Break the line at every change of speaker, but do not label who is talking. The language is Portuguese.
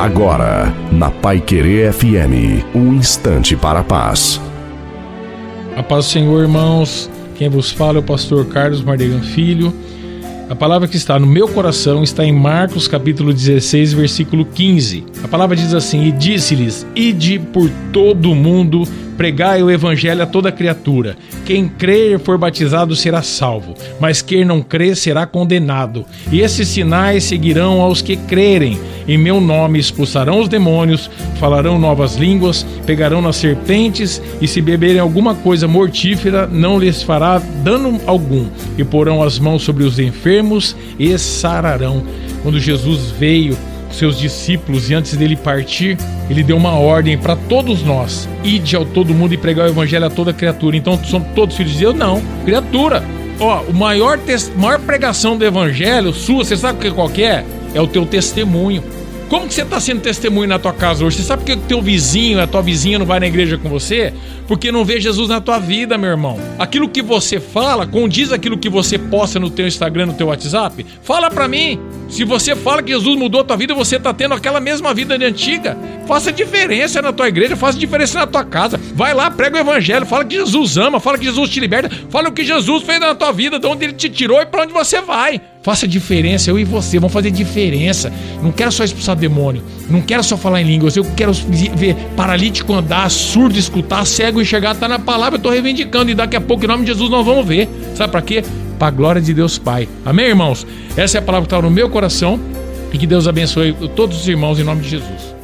Agora, na Pai Querer FM, um instante para a paz.
A paz do Senhor, irmãos. Quem vos fala é o pastor Carlos Mardegan Filho. A palavra que está no meu coração está em Marcos capítulo 16, versículo 15. A palavra diz assim: E disse-lhes: Ide por todo o mundo, pregai o evangelho a toda criatura. Quem crer for batizado será salvo, mas quem não crer será condenado. E esses sinais seguirão aos que crerem. Em meu nome expulsarão os demônios, falarão novas línguas, pegarão nas serpentes, e se beberem alguma coisa mortífera, não lhes fará dano algum. E porão as mãos sobre os enfermos e sararão. Quando Jesus veio, seus discípulos e antes dele partir, ele deu uma ordem para todos nós: ide ao todo mundo e pregar o evangelho a toda criatura. Então, somos todos filhos de Deus? Não, criatura. Ó, o maior, maior pregação do evangelho sua, você sabe o que qual que é? É o teu testemunho. Como que você está sendo testemunho na tua casa hoje? Você sabe que o teu vizinho, a tua vizinha não vai na igreja com você? Porque não vê Jesus na tua vida, meu irmão. Aquilo que você fala, condiz aquilo que você posta no teu Instagram, no teu WhatsApp? Fala para mim. Se você fala que Jesus mudou a tua vida, você tá tendo aquela mesma vida de antiga. Faça diferença na tua igreja, faça diferença na tua casa. Vai lá, prega o evangelho, fala que Jesus ama, fala que Jesus te liberta, fala o que Jesus fez na tua vida, de onde ele te tirou e para onde você vai. Faça diferença, eu e você, vamos fazer diferença. Não quero só expulsar demônio, não quero só falar em línguas, eu quero ver paralítico andar, surdo escutar, cego enxergar, tá na palavra, eu tô reivindicando e daqui a pouco, em nome de Jesus, nós vamos ver. Sabe para quê? Para a glória de Deus Pai. Amém, irmãos? Essa é a palavra que está no meu coração e que Deus abençoe todos os irmãos em nome de Jesus.